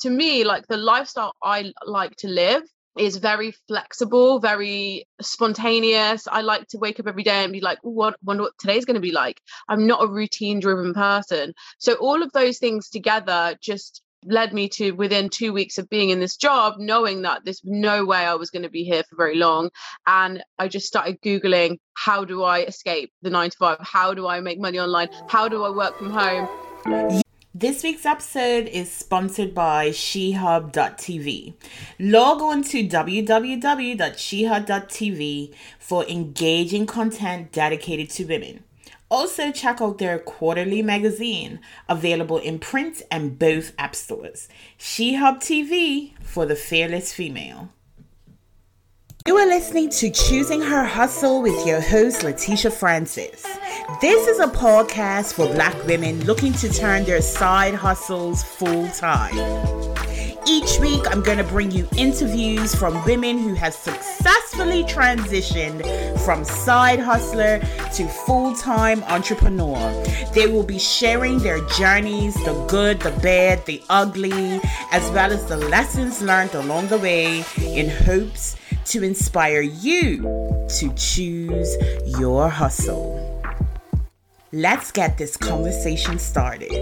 to me, like the lifestyle I like to live is very flexible, very spontaneous. I like to wake up every day and be like, what wonder what today's going to be like. I'm not a routine driven person. So all of those things together just led me to within two weeks of being in this job, knowing that there's no way I was going to be here for very long. And I just started Googling how do I escape the nine to five? How do I make money online? How do I work from home? This week's episode is sponsored by shehub.tv. Log on to www.shehub.tv for engaging content dedicated to women. Also, check out their quarterly magazine, available in print and both app stores. Shehub TV for the fearless female. You are listening to Choosing Her Hustle with your host, Letitia Francis. This is a podcast for Black women looking to turn their side hustles full time. Each week, I'm going to bring you interviews from women who have successfully transitioned from side hustler to full time entrepreneur. They will be sharing their journeys the good, the bad, the ugly, as well as the lessons learned along the way in hopes to inspire you to choose your hustle. Let's get this conversation started.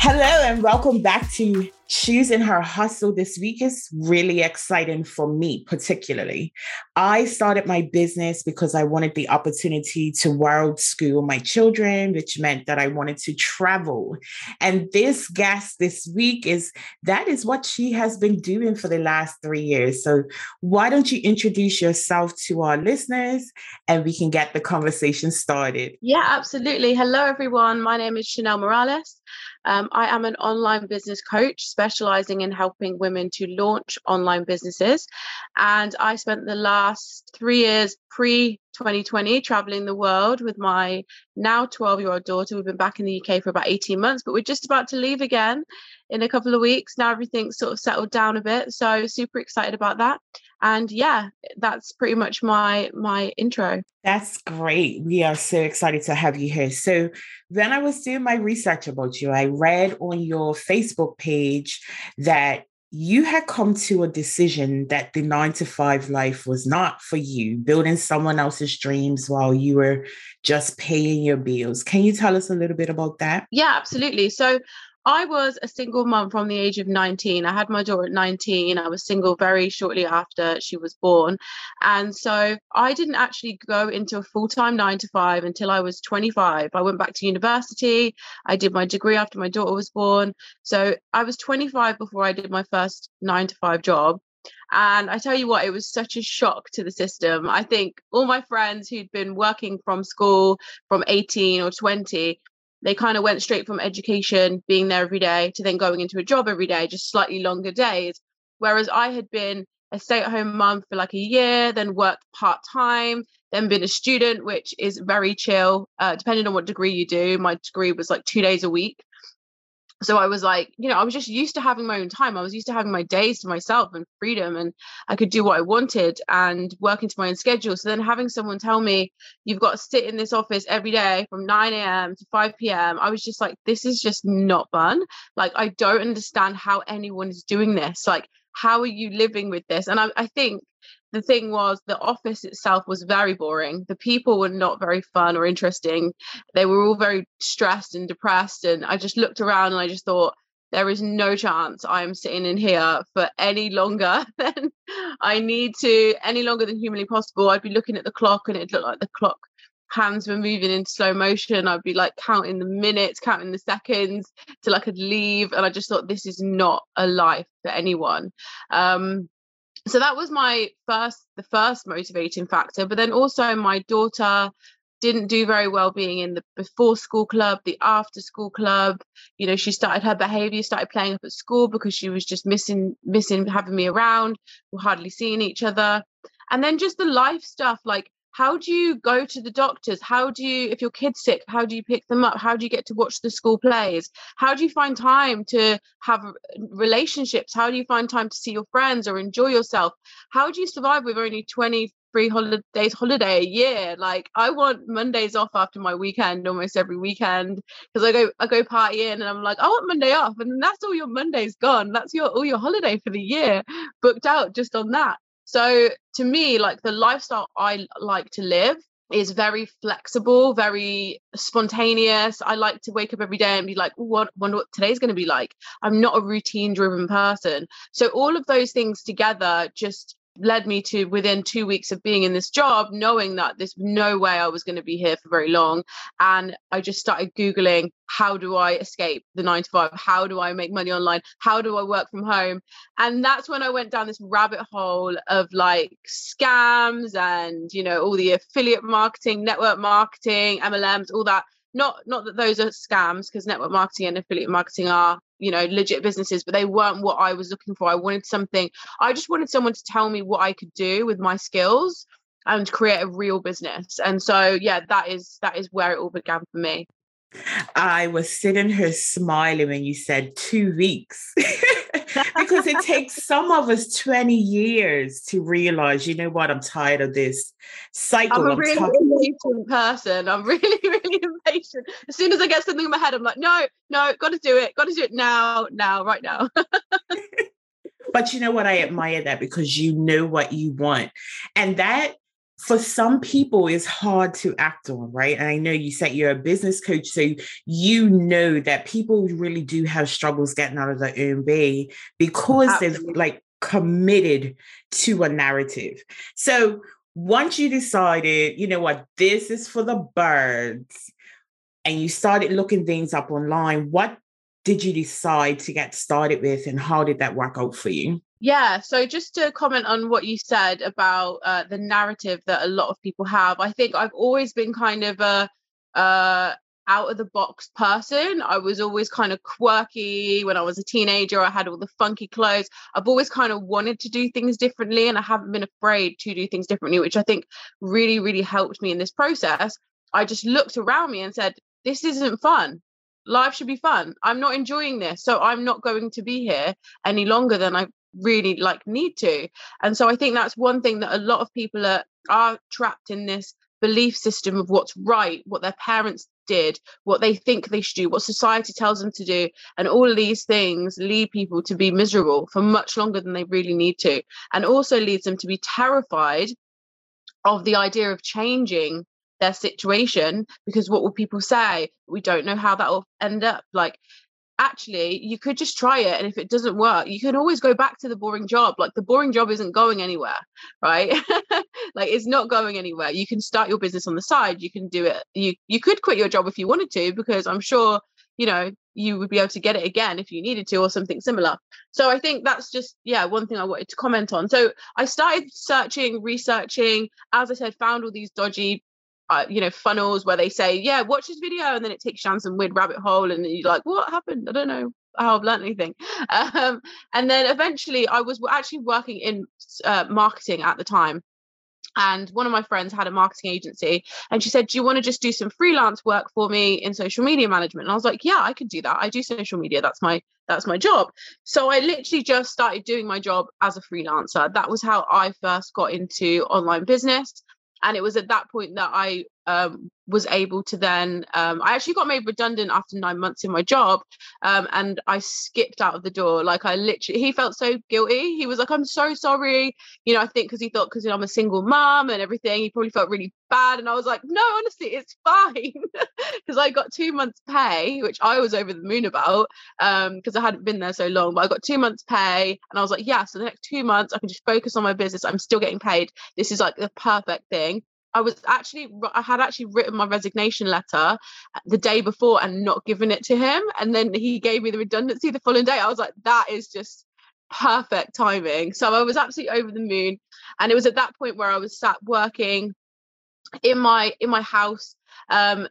Hello, and welcome back to choosing her hustle this week is really exciting for me, particularly. I started my business because I wanted the opportunity to world school my children, which meant that I wanted to travel. And this guest this week is that is what she has been doing for the last three years. So, why don't you introduce yourself to our listeners and we can get the conversation started? Yeah, absolutely. Hello, everyone. My name is Chanel Morales. Um, I am an online business coach specializing in helping women to launch online businesses. And I spent the last three years pre 2020 traveling the world with my now 12 year old daughter. We've been back in the UK for about 18 months, but we're just about to leave again in a couple of weeks. Now everything's sort of settled down a bit. So super excited about that. And yeah, that's pretty much my my intro. That's great. We are so excited to have you here. So when I was doing my research about you, I read on your Facebook page that you had come to a decision that the nine to five life was not for you, building someone else's dreams while you were just paying your bills. Can you tell us a little bit about that? Yeah, absolutely. So I was a single mum from the age of 19. I had my daughter at 19. I was single very shortly after she was born. And so I didn't actually go into a full time nine to five until I was 25. I went back to university. I did my degree after my daughter was born. So I was 25 before I did my first nine to five job. And I tell you what, it was such a shock to the system. I think all my friends who'd been working from school from 18 or 20 they kind of went straight from education, being there every day, to then going into a job every day, just slightly longer days. Whereas I had been a stay at home mum for like a year, then worked part time, then been a student, which is very chill, uh, depending on what degree you do. My degree was like two days a week so I was like, you know, I was just used to having my own time. I was used to having my days to myself and freedom, and I could do what I wanted and work into my own schedule. So then having someone tell me, you've got to sit in this office every day from 9 a.m. to 5 p.m., I was just like, this is just not fun. Like, I don't understand how anyone is doing this. Like, how are you living with this? And I, I think the thing was the office itself was very boring. The people were not very fun or interesting. They were all very stressed and depressed and i just looked around and i just thought there is no chance i'm sitting in here for any longer than i need to any longer than humanly possible. I'd be looking at the clock and it looked like the clock hands were moving in slow motion. I'd be like counting the minutes counting the seconds till i could leave and i just thought this is not a life for anyone. Um so that was my first the first motivating factor but then also my daughter didn't do very well being in the before school club the after school club. You know she started her behavior started playing up at school because she was just missing missing having me around we're hardly seeing each other. And then just the life stuff like how do you go to the doctors how do you if your kid's sick how do you pick them up how do you get to watch the school plays how do you find time to have relationships how do you find time to see your friends or enjoy yourself how do you survive with only 20 three holidays holiday a year. Like I want Mondays off after my weekend almost every weekend because I go I go partying and I'm like I want Monday off and that's all your Mondays gone. That's your all your holiday for the year booked out just on that. So to me, like the lifestyle I like to live is very flexible, very spontaneous. I like to wake up every day and be like, what wonder what today's going to be like. I'm not a routine driven person. So all of those things together just led me to within two weeks of being in this job knowing that there's no way i was going to be here for very long. And i just started googling how do i escape the nine to five? How do i make money online? How do i work from home? And that's when i went down this rabbit hole of like scams and you know all the affiliate marketing network marketing mlms all that. Not not that those are scams because network marketing and affiliate marketing are you know legit businesses but they weren't what i was looking for. I wanted something i just wanted someone to tell me what i could do with my skills and create a real business. And so yeah that is that is where it all began for me. I was sitting here smiling when you said two weeks because it takes some of us 20 years to realize, you know what, I'm tired of this cycle. I'm a really impatient person. I'm really, really impatient. As soon as I get something in my head, I'm like, no, no, got to do it, got to do it now, now, right now. but you know what? I admire that because you know what you want. And that for some people is hard to act on, right? And I know you said you're a business coach, so you know that people really do have struggles getting out of their own way because Absolutely. they've like committed to a narrative. So once you decided, you know what, this is for the birds, and you started looking things up online, what did you decide to get started with and how did that work out for you? Yeah, so just to comment on what you said about uh, the narrative that a lot of people have, I think I've always been kind of a uh, out of the box person. I was always kind of quirky when I was a teenager. I had all the funky clothes. I've always kind of wanted to do things differently, and I haven't been afraid to do things differently, which I think really, really helped me in this process. I just looked around me and said, This isn't fun life should be fun. I'm not enjoying this, so I'm not going to be here any longer than I really like need to. And so i think that's one thing that a lot of people are are trapped in this belief system of what's right what their parents did what they think they should do what society tells them to do and all these things lead people to be miserable for much longer than they really need to and also leads them to be terrified of the idea of changing their situation because what will people say? We don't know how that will end up. Like actually you could just try it and if it doesn't work you can always go back to the boring job. Like the boring job isn't going anywhere right? Like it's not going anywhere. You can start your business on the side. You can do it you you could quit your job if you wanted to because i'm sure you know you would be able to get it again if you needed to or something similar. So i think that's just yeah one thing i wanted to comment on. So i started searching researching. As i said found all these dodgy uh, you know funnels where they say yeah watch this video and then it takes you down some weird rabbit hole and you're like what happened i don't know how I've learned anything. Um, and then eventually, I was actually working in uh, marketing at the time. And one of my friends had a marketing agency, and she said, "Do you want to just do some freelance work for me in social media management?" And I was like, "Yeah, I could do that. I do social media. That's my that's my job." So I literally just started doing my job as a freelancer. That was how I first got into online business and it was at that point that I um, was able to then um, I actually got made redundant after nine months in my job um, and I skipped out of the door. Like I literally he felt so guilty. He was like I'm so sorry. You know I think because he thought because you know, I'm a single mom and everything he probably felt really bad and I was like no honestly it's fine. Because I got two months pay which I was over the moon about because um, I hadn't been there so long but I got two months pay and I was like yeah so the next two months I can just focus on my business. I'm still getting paid. This is like the perfect thing I was actually I had actually written my resignation letter the day before and not given it to him. And then he gave me the redundancy the following day. I was like that is just perfect timing. So I was absolutely over the moon. And it was at that point where I was sat working in my in my house um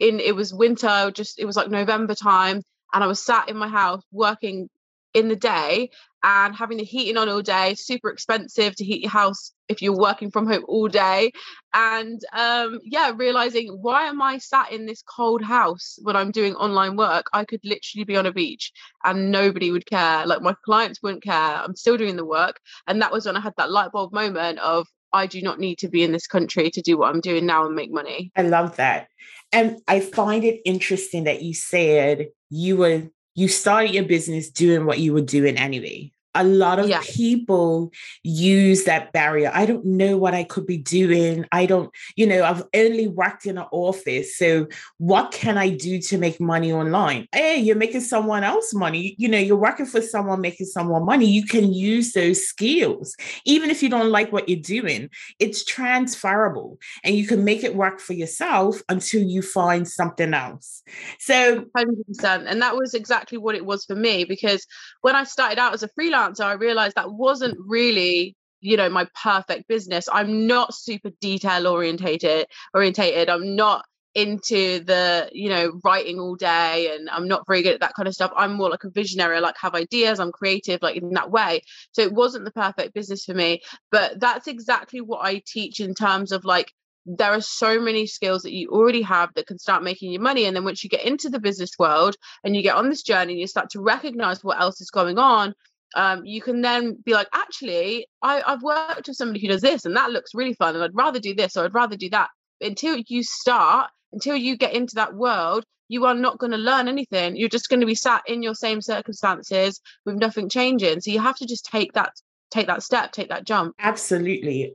in it was winter just it was like November time. And I was sat in my house working in the day and having the heating on all day super expensive to heat your house if you're working from home all day. And um yeah realizing why am i sat in this cold house when i'm doing online work? I could literally be on a beach and nobody would care. Like my clients wouldn't care. I'm still doing the work. And that was when i had that light bulb moment of I do not need to be in this country to do what I'm doing now and make money. I love that. And I find it interesting that you said you were you started your business doing what you were doing anyway a lot of yeah. people use that barrier. I don't know what I could be doing. I don't, you know, I've only worked in an office. So what can I do to make money online? Hey, you're making someone else money. You know, you're working for someone making someone money. You can use those skills. Even if you don't like what you're doing, it's transferable and you can make it work for yourself until you find something else. So 100%. And that was exactly what it was for me because when I started out as a freelancer, freelancer, I realized that wasn't really you know my perfect business. I'm not super detail orientated orientated. I'm not into the you know writing all day and i'm not very good at that kind of stuff. I'm more like a visionary. I like have ideas. I'm creative like in that way. So it wasn't the perfect business for me. But that's exactly what i teach in terms of like there are so many skills that you already have that can start making you money. And then once you get into the business world and you get on this journey and you start to recognize what else is going on um, you can then be like, actually, I, I've worked with somebody who does this and that looks really fun, and I'd rather do this or I'd rather do that. Until you start, until you get into that world, you are not going to learn anything. You're just going to be sat in your same circumstances with nothing changing. So you have to just take that take that step, take that jump. Absolutely.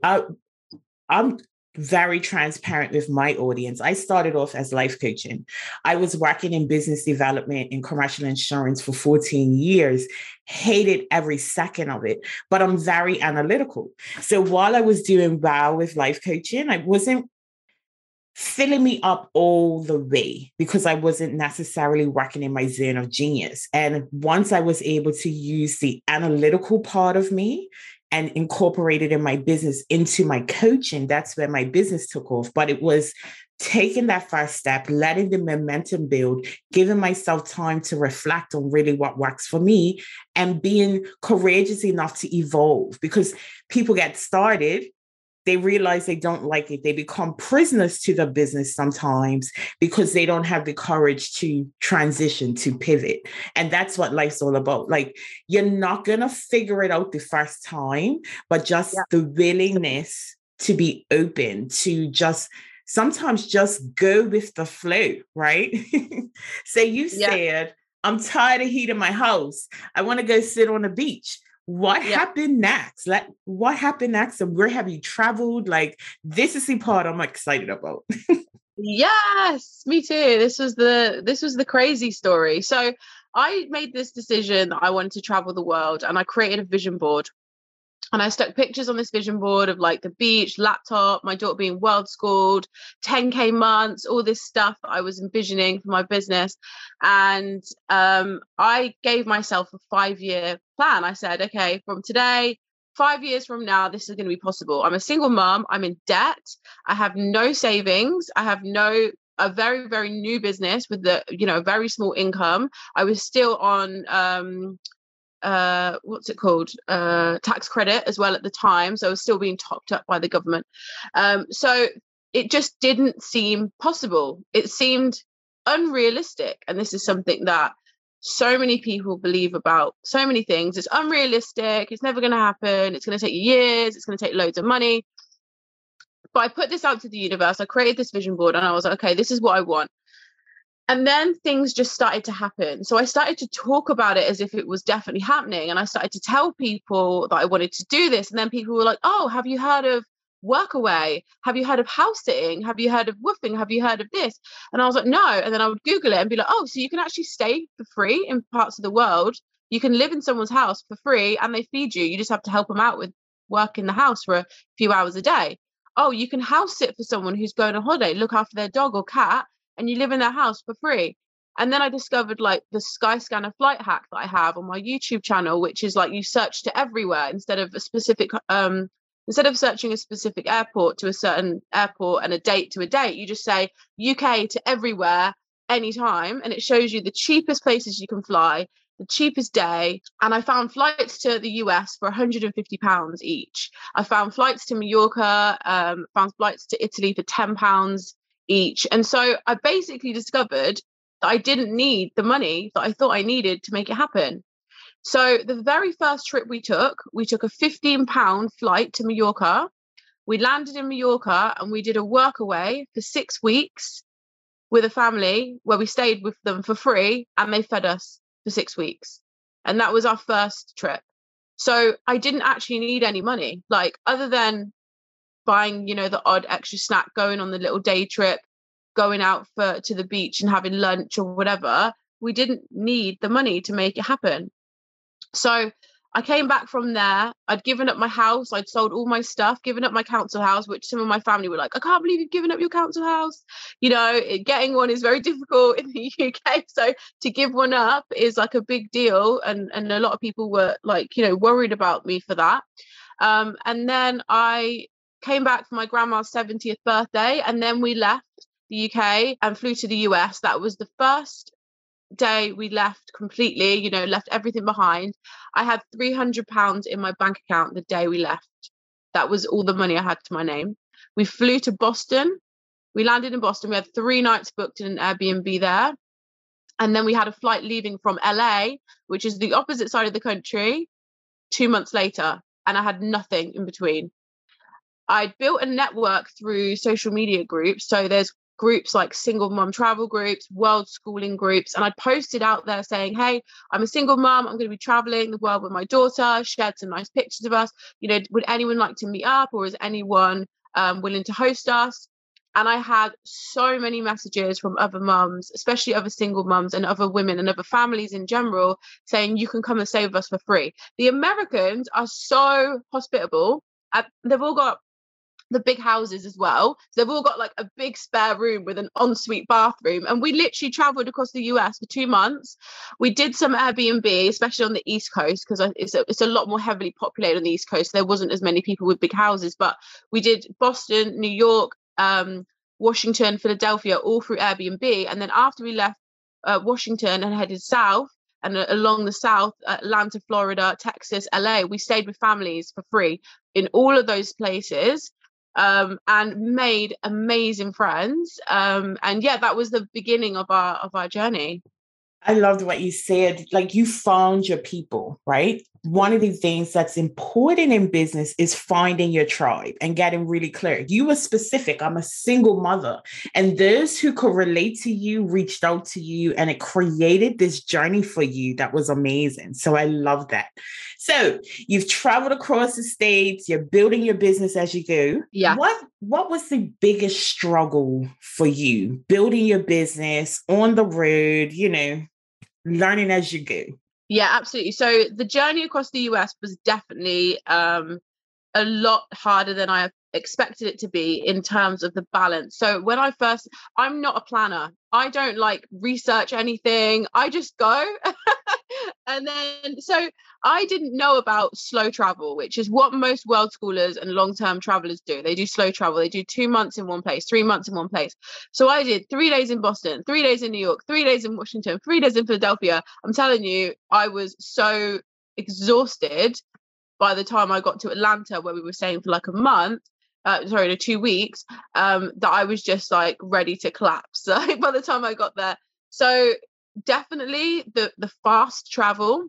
I'm very transparent with my audience. I started off as life coaching. I was working in business development and commercial insurance for 14 years, hated every second of it, but I'm very analytical. So while I was doing well with life coaching, I wasn't filling me up all the way because I wasn't necessarily working in my zone of genius. And once I was able to use the analytical part of me and incorporated in my business into my coaching, that's where my business took off. But it was taking that first step, letting the momentum build, giving myself time to reflect on really what works for me, and being courageous enough to evolve because people get started they realize they don't like it. They become prisoners to the business sometimes because they don't have the courage to transition, to pivot. And that's what life's all about. Like, you're not going to figure it out the first time, but just yeah. the willingness to be open, to just sometimes just go with the flow, right? so you yeah. said, I'm tired of heating my house. I want to go sit on the beach what yeah. happened next? Like, what happened next? And where have you traveled? Like, this is the part I'm excited about. yes, me too. This was the this was the crazy story. So I made this decision that I wanted to travel the world, and I created a vision board and I stuck pictures on this vision board of like the beach, laptop, my daughter being world schooled, 10K months, all this stuff I was envisioning for my business. And um, I gave myself a five year plan. I said, okay, from today, five years from now, this is going to be possible. I'm a single mom. I'm in debt. I have no savings. I have no a very very new business with the you know very small income i was still on um uh, what's it called? Uh, tax credit as well at the time so it was still being topped up by the government. Um, so it just didn't seem possible. It seemed unrealistic and this is something that so many people believe about so many things. It's unrealistic it's never going to happen it's going to take years it's going to take loads of money. But i put this out to the universe i created this vision board and i was like okay this is what i want and then things just started to happen. So I started to talk about it as if it was definitely happening. And I started to tell people that I wanted to do this. And then people were like, oh, have you heard of workaway? Have you heard of house sitting? Have you heard of WWOOFing? Have you heard of this? And I was like, no. And then I would Google it and be like, oh, so you can actually stay for free in parts of the world. You can live in someone's house for free and they feed you. You just have to help them out with work in the house for a few hours a day. Oh, you can house sit for someone who's going on holiday, look after their dog or cat and you live in their house for free. And then I discovered like the Skyscanner flight hack that I have on my YouTube channel, which is like you search to everywhere instead of a specific um instead of searching a specific airport to a certain airport and a date to a date, you just say UK to everywhere anytime and it shows you the cheapest places you can fly the cheapest day and i found flights to the us for 150 pounds each i found flights to mallorca um, found flights to italy for 10 pounds each. And so I basically discovered that I didn't need the money that I thought I needed to make it happen. So the very first trip we took, we took a 15 pound flight to Mallorca We landed in Mallorca and we did a workaway for six weeks with a family where we stayed with them for free and they fed us for six weeks. And that was our first trip. So I didn't actually need any money, like other than buying, you know, the odd extra snack, going on the little day trip, going out for to the beach and having lunch or whatever. We didn't need the money to make it happen. So I came back from there. I'd given up my house. I'd sold all my stuff, given up my council house, which some of my family were like, I can't believe you've given up your council house. You know, it, getting one is very difficult in the UK. So to give one up is like a big deal. And, and a lot of people were like, you know, worried about me for that. Um, and then I came back for my grandma's 70th birthday. And then we left the UK and flew to the US. That was the first day we left completely, you know, left everything behind. I had 300 pounds in my bank account the day we left. That was all the money I had to my name. We flew to Boston. We landed in Boston. We had three nights booked in an Airbnb there. And then we had a flight leaving from LA, which is the opposite side of the country, two months later. And I had nothing in between. I built a network through social media groups. So there's groups like single mom travel groups, world schooling groups. And I posted out there saying, Hey, I'm a single mom. I'm going to be traveling the world with my daughter, shared some nice pictures of us. You know, would anyone like to meet up or is anyone um, willing to host us? And I had so many messages from other mums, especially other single mums and other women and other families in general, saying, You can come and stay with us for free. The Americans are so hospitable. they've all got the big houses as well. So they've all got like a big spare room with an ensuite bathroom. And we literally traveled across the US for two months. We did some Airbnb, especially on the East Coast, because it's a, it's a lot more heavily populated on the East Coast. There wasn't as many people with big houses, but we did Boston, New York, um, Washington, Philadelphia, all through Airbnb. And then after we left uh, Washington and headed south, and uh, along the south, Atlanta, Florida, Texas, LA, we stayed with families for free in all of those places um, and made amazing friends. Um, and yeah, that was the beginning of our of our journey. I loved what you said. Like you found your people, right? One of the things that's important in business is finding your tribe and getting really clear. You were specific. I'm a single mother. And those who could relate to you reached out to you and it created this journey for you that was amazing. So I love that. So you've traveled across the states, you're building your business as you go. Yeah. What what was the biggest struggle for you building your business on the road, you know, learning as you go? Yeah, absolutely. So the journey across the US was definitely um, a lot harder than I expected it to be in terms of the balance. So when I first, I'm not a planner. I don't like research anything. I just go. and then, so I didn't know about slow travel, which is what most world schoolers and long term travelers do. They do slow travel. They do two months in one place, three months in one place. So I did three days in Boston, three days in New York, three days in Washington, three days in Philadelphia. I'm telling you, I was so exhausted by the time I got to Atlanta, where we were staying for like a month, uh, sorry, no, two weeks, um, that I was just like ready to collapse. Like by the time I got there, so definitely the the fast travel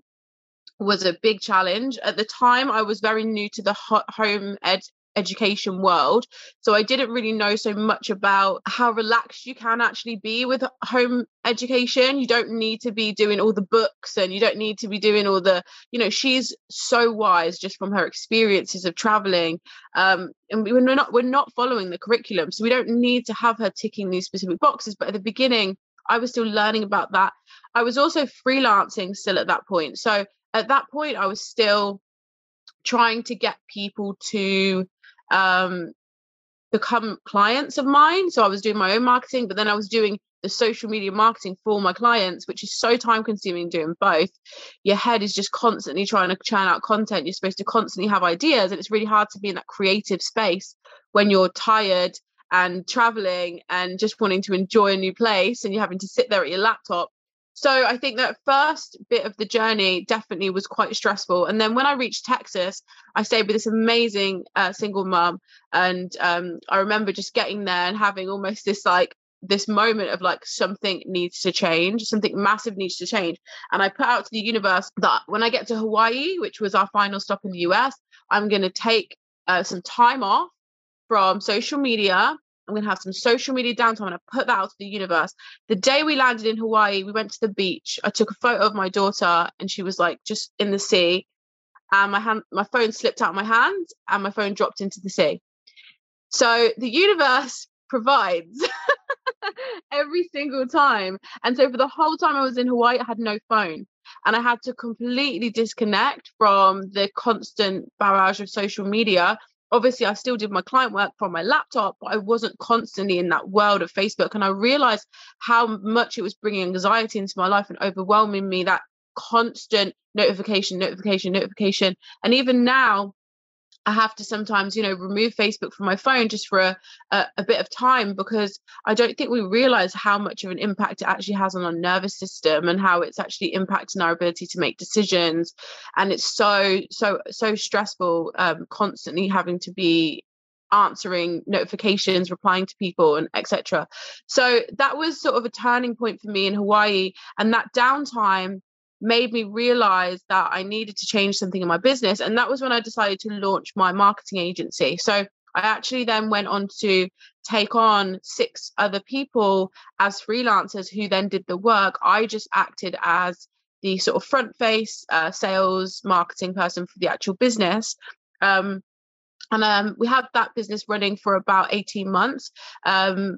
was a big challenge at the time. I was very new to the home ed education world. So I didn't really know so much about how relaxed you can actually be with home education. You don't need to be doing all the books and you don't need to be doing all the, you know, she's so wise just from her experiences of traveling. Um, and we're not we're not following the curriculum. So we don't need to have her ticking these specific boxes. But at the beginning, I was still learning about that. I was also freelancing still at that point. So at that point, I was still trying to get people to um, become clients of mine. So I was doing my own marketing, but then I was doing the social media marketing for my clients, which is so time consuming doing both. Your head is just constantly trying to churn out content. You're supposed to constantly have ideas, and it's really hard to be in that creative space when you're tired and traveling and just wanting to enjoy a new place and you're having to sit there at your laptop so I think that first bit of the journey definitely was quite stressful. And then when I reached Texas, I stayed with this amazing uh, single mom, and um, I remember just getting there and having almost this like this moment of like something needs to change, something massive needs to change. And I put out to the universe that when I get to Hawaii, which was our final stop in the US, I'm going to take uh, some time off from social media. I'm going to have some social media downtime. I'm going to put that out to the universe. The day we landed in Hawaii, we went to the beach. I took a photo of my daughter and she was like just in the sea. And my hand, my phone slipped out of my hand and my phone dropped into the sea. So the universe provides every single time. And so for the whole time I was in Hawaii, I had no phone. And I had to completely disconnect from the constant barrage of social media. Obviously, I still did my client work from my laptop, but I wasn't constantly in that world of Facebook. And I realized how much it was bringing anxiety into my life and overwhelming me that constant notification, notification, notification. And even now, I have to sometimes, you know, remove Facebook from my phone just for a, a, a, bit of time because I don't think we realize how much of an impact it actually has on our nervous system and how it's actually impacting our ability to make decisions. And it's so, so, so stressful um, constantly having to be answering notifications replying to people and etc so that was sort of a turning point for me in hawaii and that downtime made me realize that I needed to change something in my business. And that was when I decided to launch my marketing agency. So I actually then went on to take on six other people as freelancers who then did the work. I just acted as the sort of front face uh, sales marketing person for the actual business. Um, and um, we had that business running for about 18 months. Um,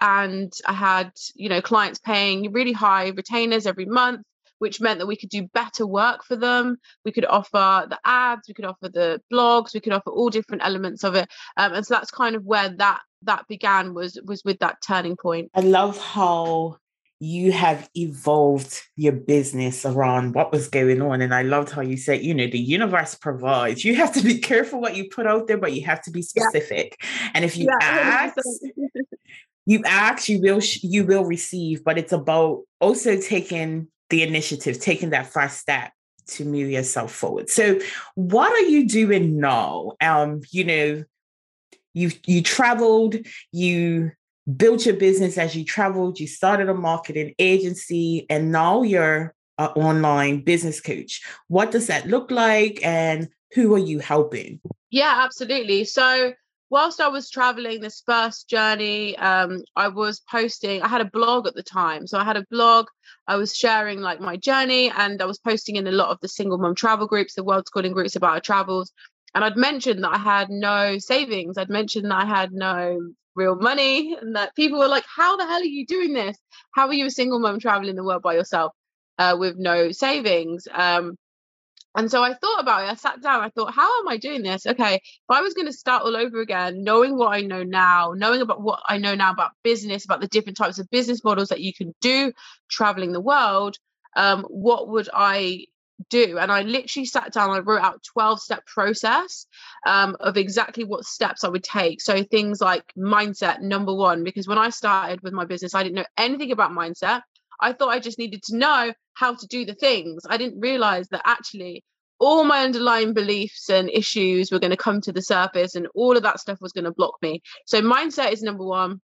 and I had, you know, clients paying really high retainers every month which meant that we could do better work for them. We could offer the ads, we could offer the blogs, we could offer all different elements of it. Um, and so that's kind of where that that began was was with that turning point. I love how you have evolved your business around what was going on. And I loved how you said, you know, the universe provides. You have to be careful what you put out there, but you have to be specific. Yeah. And if you yeah, ask, you ask, you will you will receive. But it's about also taking the initiative, taking that first step to move yourself forward. So, what are you doing now? Um, you know, you you traveled, you built your business as you traveled, you started a marketing agency, and now you're an online business coach. What does that look like, and who are you helping? Yeah, absolutely. So whilst I was traveling this first journey, um, I was posting, I had a blog at the time. So I had a blog, I was sharing like my journey, and I was posting in a lot of the single mom travel groups, the world schooling groups about our travels. And I'd mentioned that I had no savings. I'd mentioned that I had no real money, and that people were like, How the hell are you doing this? How are you a single mom traveling the world by yourself uh, with no savings? Um, and so I thought about it. I sat down. I thought, how am I doing this? Okay, if I was going to start all over again, knowing what I know now, knowing about what I know now about business, about the different types of business models that you can do traveling the world, um, what would I do? And I literally sat down. I wrote out 12 step process um, of exactly what steps I would take. So things like mindset, number one, because when I started with my business, I didn't know anything about mindset. I thought I just needed to know how to do the things. I didn't realize that actually all my underlying beliefs and issues were going to come to the surface and all of that stuff was going to block me. So, mindset is number one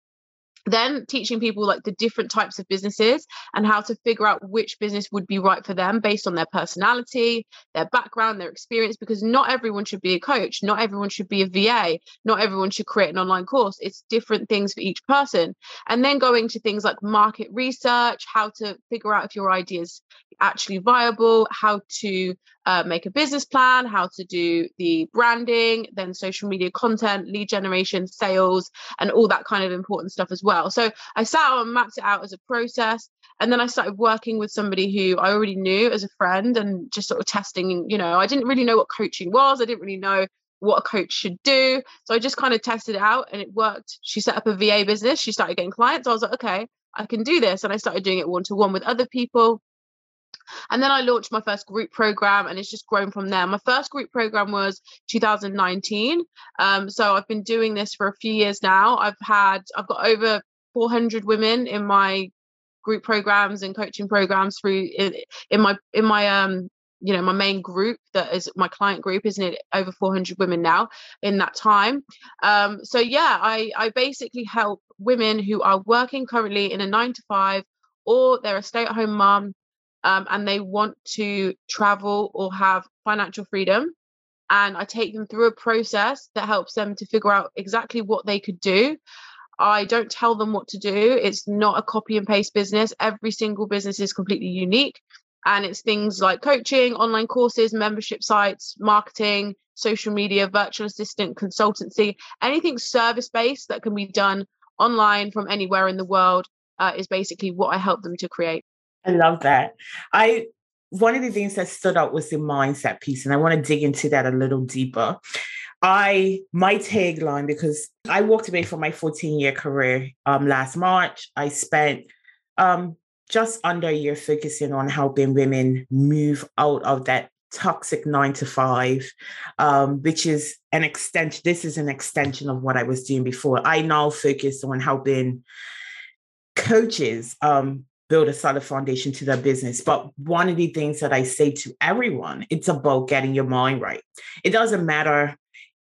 then teaching people like the different types of businesses and how to figure out which business would be right for them based on their personality their background their experience because not everyone should be a coach not everyone should be a va not everyone should create an online course. It's different things for each person. And then going to things like market research how to figure out if your idea is actually viable how to uh, make a business plan, how to do the branding, then social media content, lead generation, sales, and all that kind of important stuff as well. So I sat out and mapped it out as a process. And then I started working with somebody who I already knew as a friend and just sort of testing, you know, I didn't really know what coaching was. I didn't really know what a coach should do. So I just kind of tested it out and it worked. She set up a VA business. She started getting clients. I was like, okay, I can do this. And I started doing it one to one with other people. And then I launched my first group program and it's just grown from there. My first group program was 2019. Um, so I've been doing this for a few years now. I've had, I've got over 400 women in my group programs and coaching programs through in, in my, in my, um, you know my main group that is my client group isn't it over 400 women now in that time um so yeah i i basically help women who are working currently in a 9 to 5 or they're a stay-at-home mom um, and they want to travel or have financial freedom and I take them through a process that helps them to figure out exactly what they could do. I don't tell them what to do. It's not a copy and paste business. Every single business is completely unique. And it's things like coaching, online courses, membership sites, marketing, social media, virtual assistant, consultancy, anything service based that can be done online from anywhere in the world uh, is basically what I help them to create. I love that. I one of the things that stood out was the mindset piece, and I want to dig into that a little deeper. I my tagline because I walked away from my 14 year career um, last March. I spent um, just under a year focusing on helping women move out of that toxic nine to five, um, which is an extension. This is an extension of what I was doing before. I now focus on helping coaches um, build a solid foundation to their business. But one of the things that I say to everyone, it's about getting your mind right. It doesn't matter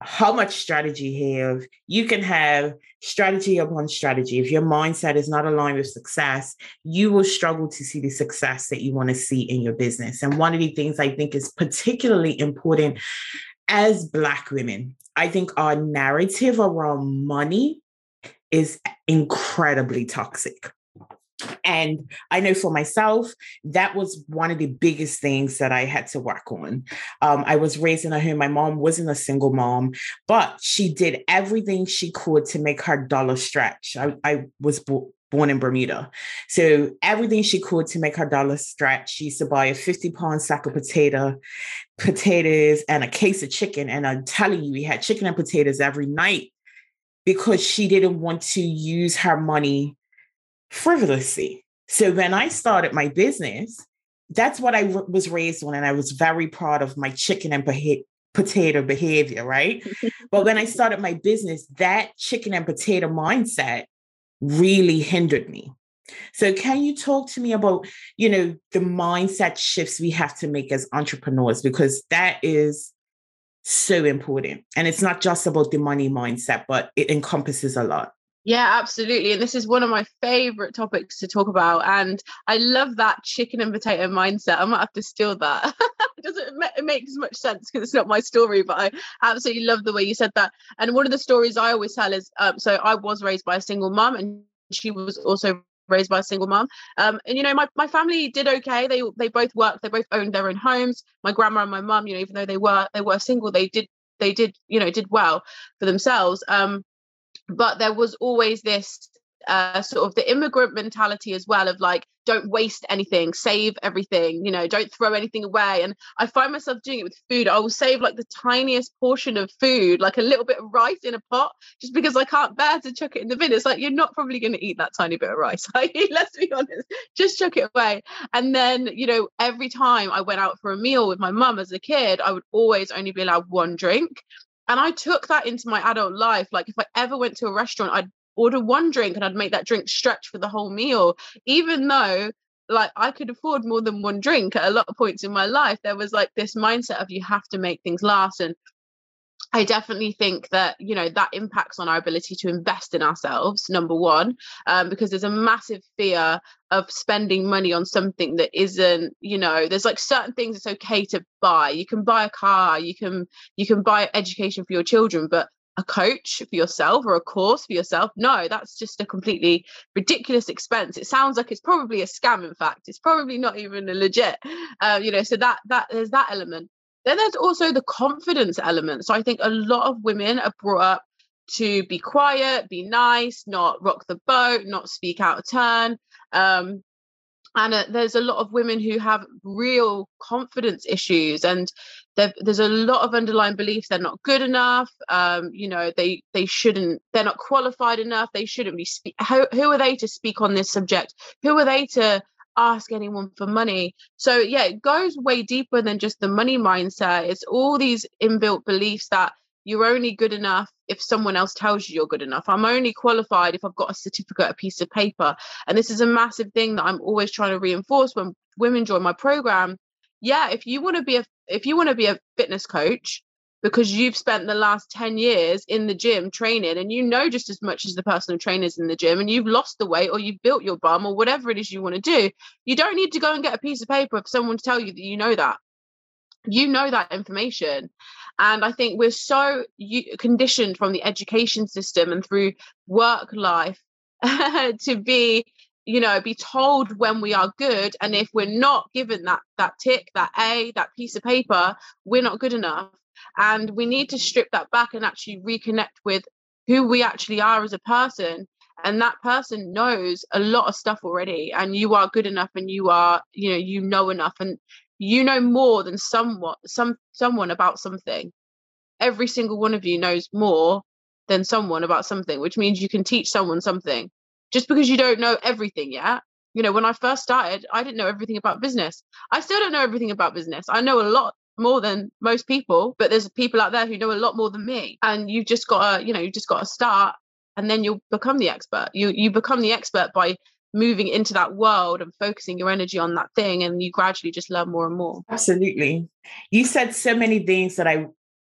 how much strategy you have. You can have strategy upon strategy. If your mindset is not aligned with success, you will struggle to see the success that you want to see in your business. And one of the things I think is particularly important as Black women, I think our narrative around money is incredibly toxic. And I know for myself, that was one of the biggest things that I had to work on. Um, I was raised in a home. My mom wasn't a single mom, but she did everything she could to make her dollar stretch. I, I was bo- born in Bermuda. So everything she could to make her dollar stretch. She used to buy a 50 pound sack of potato, potatoes, and a case of chicken. And I'm telling you, we had chicken and potatoes every night because she didn't want to use her money frivolously. So when I started my business, that's what I was raised on. And I was very proud of my chicken and potato behavior, right? but when I started my business, that chicken and potato mindset really hindered me. So can you talk to me about, you know, the mindset shifts we have to make as entrepreneurs because that is so important. And it's not just about the money mindset, but it encompasses a lot. Yeah, absolutely. And this is one of my favorite topics to talk about. And I love that chicken and potato mindset. I might have to steal that. it doesn't it makes much sense because it's not my story, but I absolutely love the way you said that. And one of the stories I always tell is um, so I was raised by a single mom and she was also raised by a single mom. Um, and you know, my, my family did okay. They they both worked, they both owned their own homes. My grandma and my mom, you know, even though they were they were single, they did they did, you know, did well for themselves. Um, but there was always this uh, sort of the immigrant mentality as well of like don't waste anything save everything you know don't throw anything away. And i find myself doing it with food. I will save like the tiniest portion of food like a little bit of rice in a pot just because i can't bear to chuck it in the bin. It's like you're not probably going to eat that tiny bit of rice. Let's be honest just chuck it away. And then you know every time i went out for a meal with my mum as a kid i would always only be allowed one drink and I took that into my adult life. Like if I ever went to a restaurant, I'd order one drink and I'd make that drink stretch for the whole meal, even though like I could afford more than one drink at a lot of points in my life. There was like this mindset of you have to make things last. And I definitely think that you know that impacts on our ability to invest in ourselves. Number one, um, because there's a massive fear of spending money on something that isn't. You know, there's like certain things it's okay to buy. You can buy a car, you can you can buy education for your children, but a coach for yourself or a course for yourself no that's just a completely ridiculous expense it sounds like it's probably a scam in fact it's probably not even a legit uh, you know so that that there's that element then there's also the confidence element. So I think a lot of women are brought up to be quiet, be nice, not rock the boat, not speak out of turn. Um, and uh, there's a lot of women who have real confidence issues and there's a lot of underlying beliefs they're not good enough um, you know they they shouldn't they're not qualified enough they shouldn't be spe- who, who are they to speak on this subject who are they to ask anyone for money. So yeah, it goes way deeper than just the money mindset. It's all these inbuilt beliefs that you're only good enough if someone else tells you you're good enough. I'm only qualified if I've got a certificate, a piece of paper. And this is a massive thing that I'm always trying to reinforce when women join my program. Yeah, if you want to be a if you want to be a fitness coach, because you've spent the last 10 years in the gym training and you know just as much as the personal trainers in the gym and you've lost the weight or you've built your bum or whatever it is you want to do you don't need to go and get a piece of paper for someone to tell you that you know that. You know that information. And i think we're so conditioned from the education system and through work life to be you know be told when we are good. And if we're not given that that tick that a that piece of paper we're not good enough and we need to strip that back and actually reconnect with who we actually are as a person. And that person knows a lot of stuff already. And you are good enough and you are you know you know enough. And you know more than someone some someone about something. Every single one of you knows more than someone about something which means you can teach someone something. Just because you don't know everything yet. You know when i first started i didn't know everything about business. I still don't know everything about business. I know a lot more than most people but there's people out there who know a lot more than me. And you've just got to you know you just got to start and then you'll become the expert. You you become the expert by moving into that world and focusing your energy on that thing and you gradually just learn more and more. Absolutely. You said so many things that i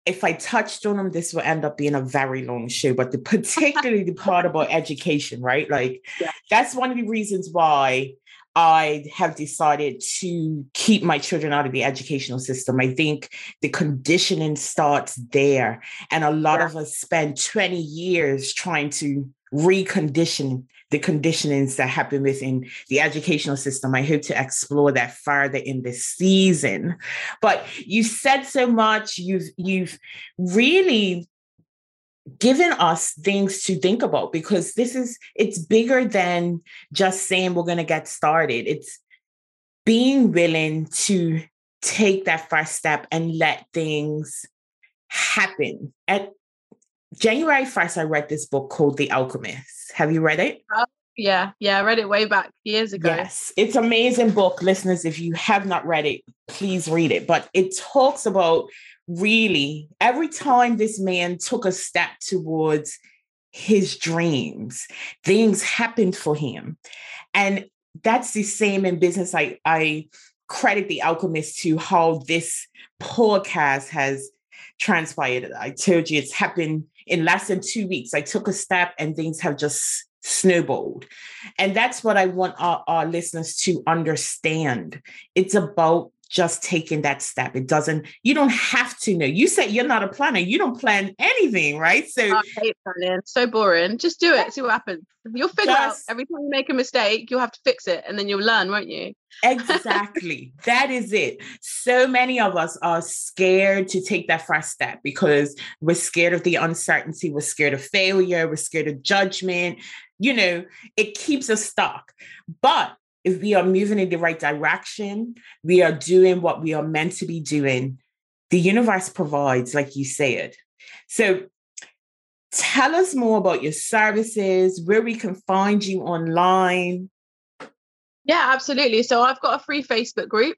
if i touched on them this will end up being a very long show but the particularly the part about education right? Like yeah. that's one of the reasons why I have decided to keep my children out of the educational system. I think the conditioning starts there. And a lot yeah. of us spend 20 years trying to recondition the conditionings that happen within the educational system. I hope to explore that further in this season. But you said so much. You've you've really given us things to think about because this is it's bigger than just saying we're going to get started. It's being willing to take that first step and let things happen. At january 1st i read this book called the alchemist. Have you read it? Oh, yeah. Yeah i read it way back years ago. Yes. It's amazing book. Listeners if you have not read it please read it. But it talks about really, every time this man took a step towards his dreams, things happened for him. And that's the same in business. I, I credit the alchemist to how this podcast has transpired. I told you it's happened in less than two weeks. I took a step and things have just snowballed. And that's what I want our, our listeners to understand. It's about just taking that step. It doesn't, you don't have to know. You said you're not a planner. You don't plan anything, right? So I hate planning. So boring. Just do it. See what happens. You'll figure just, out every time you make a mistake, you'll have to fix it and then you'll learn, won't you? exactly. that is it. So many of us are scared to take that first step because we're scared of the uncertainty, we're scared of failure, we're scared of judgment. You know, it keeps us stuck. But if we are moving in the right direction, we are doing what we are meant to be doing, the universe provides, like you said. So tell us more about your services, where we can find you online. Yeah, absolutely. So I've got a free Facebook group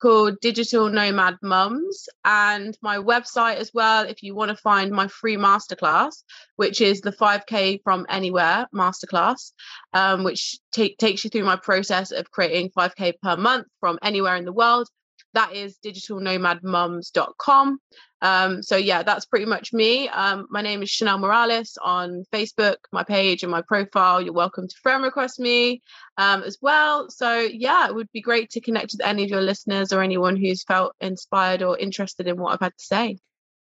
called Digital Nomad Mums and my website as well. If you want to find my free masterclass, which is the 5K from Anywhere masterclass, um, which take, takes you through my process of creating 5K per month from anywhere in the world. That is digitalnomadmums.com. Um, so yeah, that's pretty much me. Um, my name is Chanel Morales on Facebook, my page and my profile. You're welcome to friend request me um, as well. So yeah, it would be great to connect with any of your listeners or anyone who's felt inspired or interested in what I've had to say.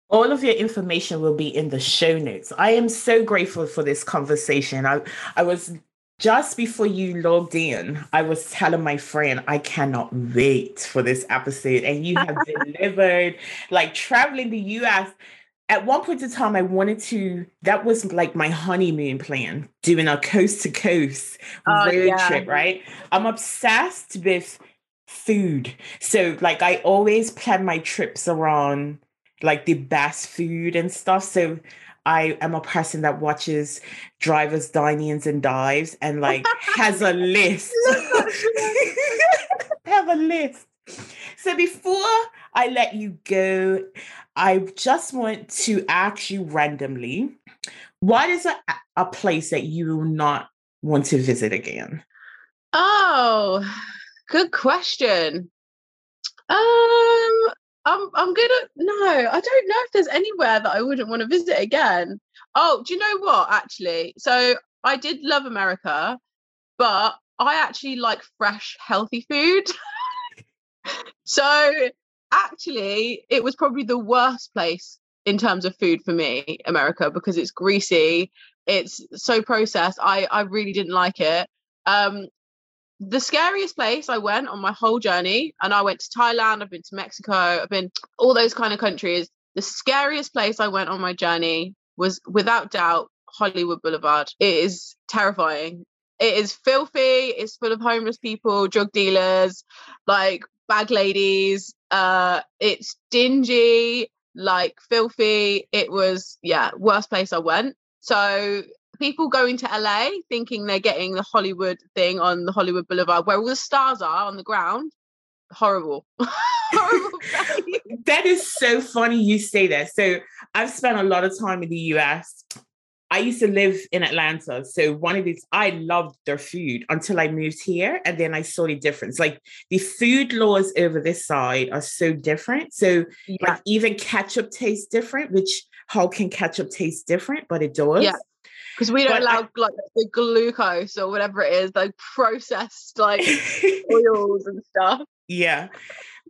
All of your information will be in the show notes. I am so grateful for this conversation. I, I was just before you logged in, I was telling my friend, I cannot wait for this episode. And you have delivered, like traveling the US. At one point in time, I wanted to, that was like my honeymoon plan, doing a coast to oh, coast road yeah. trip, right? I'm obsessed with food. So, like, I always plan my trips around like the best food and stuff. So, I am a person that watches drivers, dinings, and dives and like has a list. have a list. So before I let you go, I just want to ask you randomly what is a, a place that you will not want to visit again? Oh, good question. Um, I'm I'm gonna no, I don't know if there's anywhere that I wouldn't want to visit again. Oh, do you know what? Actually, so I did love America, but I actually like fresh, healthy food. so actually, it was probably the worst place in terms of food for me, America, because it's greasy, it's so processed. I I really didn't like it. Um, the scariest place I went on my whole journey, and I went to Thailand, I've been to Mexico, I've been all those kind of countries. The scariest place I went on my journey was without doubt Hollywood Boulevard. It is terrifying. It is filthy. It's full of homeless people, drug dealers, like bag ladies. Uh, it's dingy, like filthy. It was, yeah, worst place I went. So people going to LA thinking they're getting the Hollywood thing on the Hollywood Boulevard, where all the stars are on the ground. Horrible. Horrible that is so funny you say that. So I've spent a lot of time in the US. I used to live in Atlanta. So one of these, I loved their food until I moved here. And then I saw the difference. Like the food laws over this side are so different. So yeah. like even ketchup tastes different, which how can ketchup taste different? But it does. Yeah because we don't but allow I, like the glucose or whatever it is, like processed like oils and stuff. Yeah,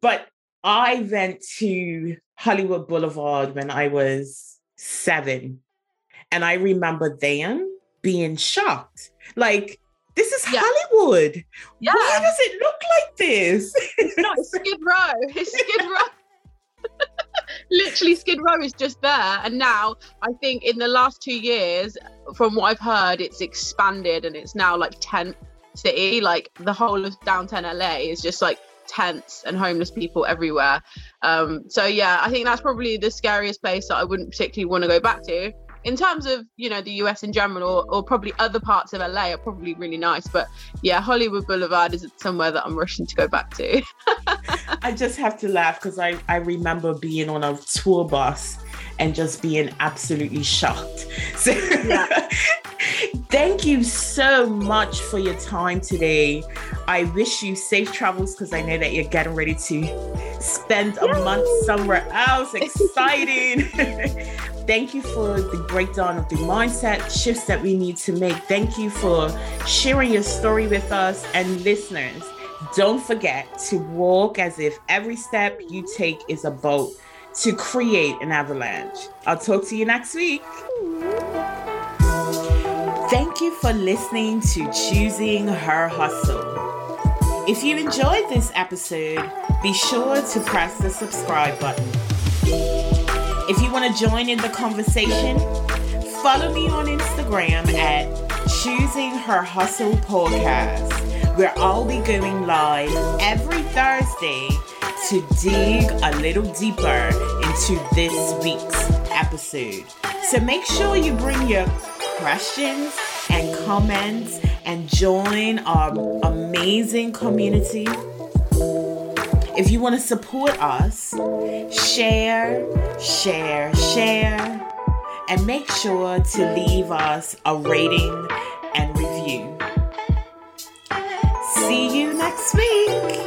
but I went to Hollywood Boulevard when I was seven, and I remember then being shocked, like. This is yeah. Hollywood. Yeah. Why does it look like this? It's not Skid Row. It's Skid Row literally skid row is just there. And now i think in the last two years from what i've heard it's expanded and it's now like tent city. Like the whole of downtown la is just like tents and homeless people everywhere. Um so yeah i think that's probably the scariest place that i wouldn't particularly want to go back to in terms of you know the US in general, or, or probably other parts of LA are probably really nice. But yeah, Hollywood Boulevard is somewhere that I'm rushing to go back to. I just have to laugh because I I remember being on a tour bus and just being absolutely shocked. So yeah. thank you so much for your time today. I wish you safe travels because I know that you're getting ready to spend a Yay! month somewhere else. Exciting. Thank you for the breakdown of the mindset shifts that we need to make. Thank you for sharing your story with us and listeners. Don't forget to walk as if every step you take is a boat to create an avalanche. I'll talk to you next week. Thank you for listening to Choosing Her Hustle. If you enjoyed this episode, be sure to press the subscribe button. If you want to join in the conversation, follow me on Instagram at Choosing Her Hustle Podcast, where I'll be going live every Thursday to dig a little deeper into this week's episode. So make sure you bring your questions and comments and join our amazing community if you want to support us, share, share, share, and make sure to leave us a rating and review. See you next week.